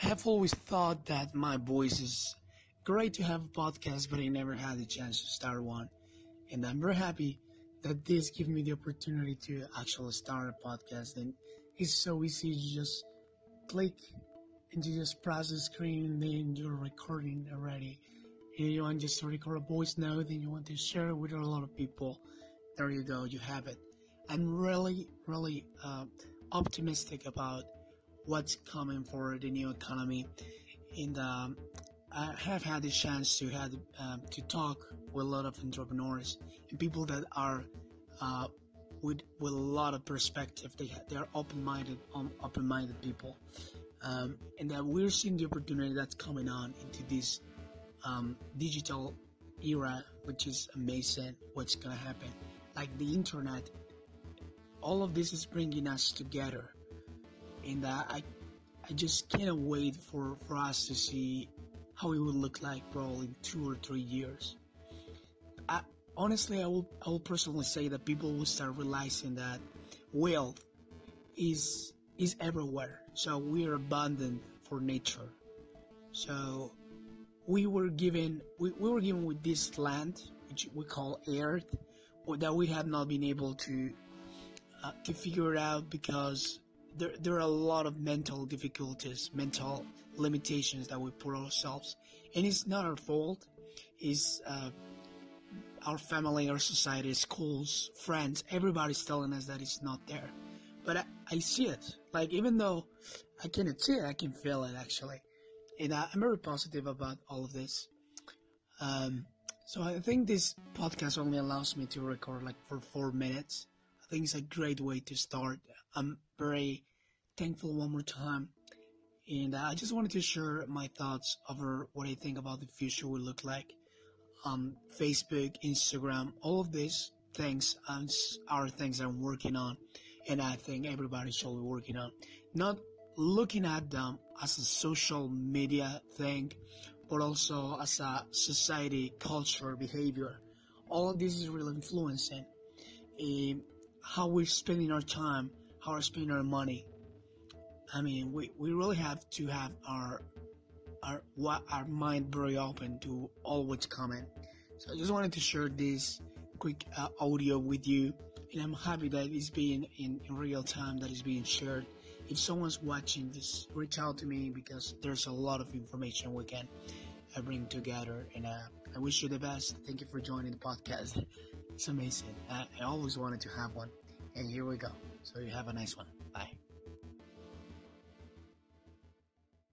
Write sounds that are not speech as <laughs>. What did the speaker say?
I have always thought that my voice is great to have a podcast, but I never had the chance to start one. And I'm very happy that this gives me the opportunity to actually start a podcast. And it's so easy to just click and you just press the screen and then you're recording already. And you want just to record a voice note and you want to share it with a lot of people. There you go, you have it. I'm really, really uh, optimistic about what's coming for the new economy. And um, I have had the chance to have um, to talk with a lot of entrepreneurs and people that are uh, with with a lot of perspective. They they are open minded, um, open minded people, um, and that we're seeing the opportunity that's coming on into this digital era, which is amazing. What's gonna happen? Like the internet, all of this is bringing us together and uh, I I just can't wait for for us to see how it will look like probably in two or three years. I, honestly, I will I will personally say that people will start realizing that wealth is is everywhere. So we are abundant for nature. So we were given we, we were given with this land which we call earth that we have not been able to uh, to figure out because there, there are a lot of mental difficulties, mental limitations that we put ourselves, and it's not our fault. It's uh, our family, our society, schools, friends, everybody's telling us that it's not there. But I, I see it. Like even though I cannot see it, I can feel it actually, and I, am very positive about all of this. Um, so I think this podcast only allows me to record like for four minutes I think it's a great way to start. I'm very thankful one more time. And I just wanted to share my thoughts over what I think about the future will look like. Um, Facebook, Instagram, all of these things are things I'm working on, and I think everybody should be working on. Not looking at them as a social media thing, but also as a society, culture, behavior. All of this is really influencing. Um, how we're spending our time, how we're spending our money. I mean, we, we really have to have our our our mind very open to all what's coming. So I just wanted to share this quick uh, audio with you, and I'm happy that it's being in, in real time that is being shared. If someone's watching, just reach out to me because there's a lot of information we can uh, bring together, and uh, I wish you the best. Thank you for joining the podcast. <laughs> It's amazing. I, I always wanted to have one. And here we go. So you have a nice one.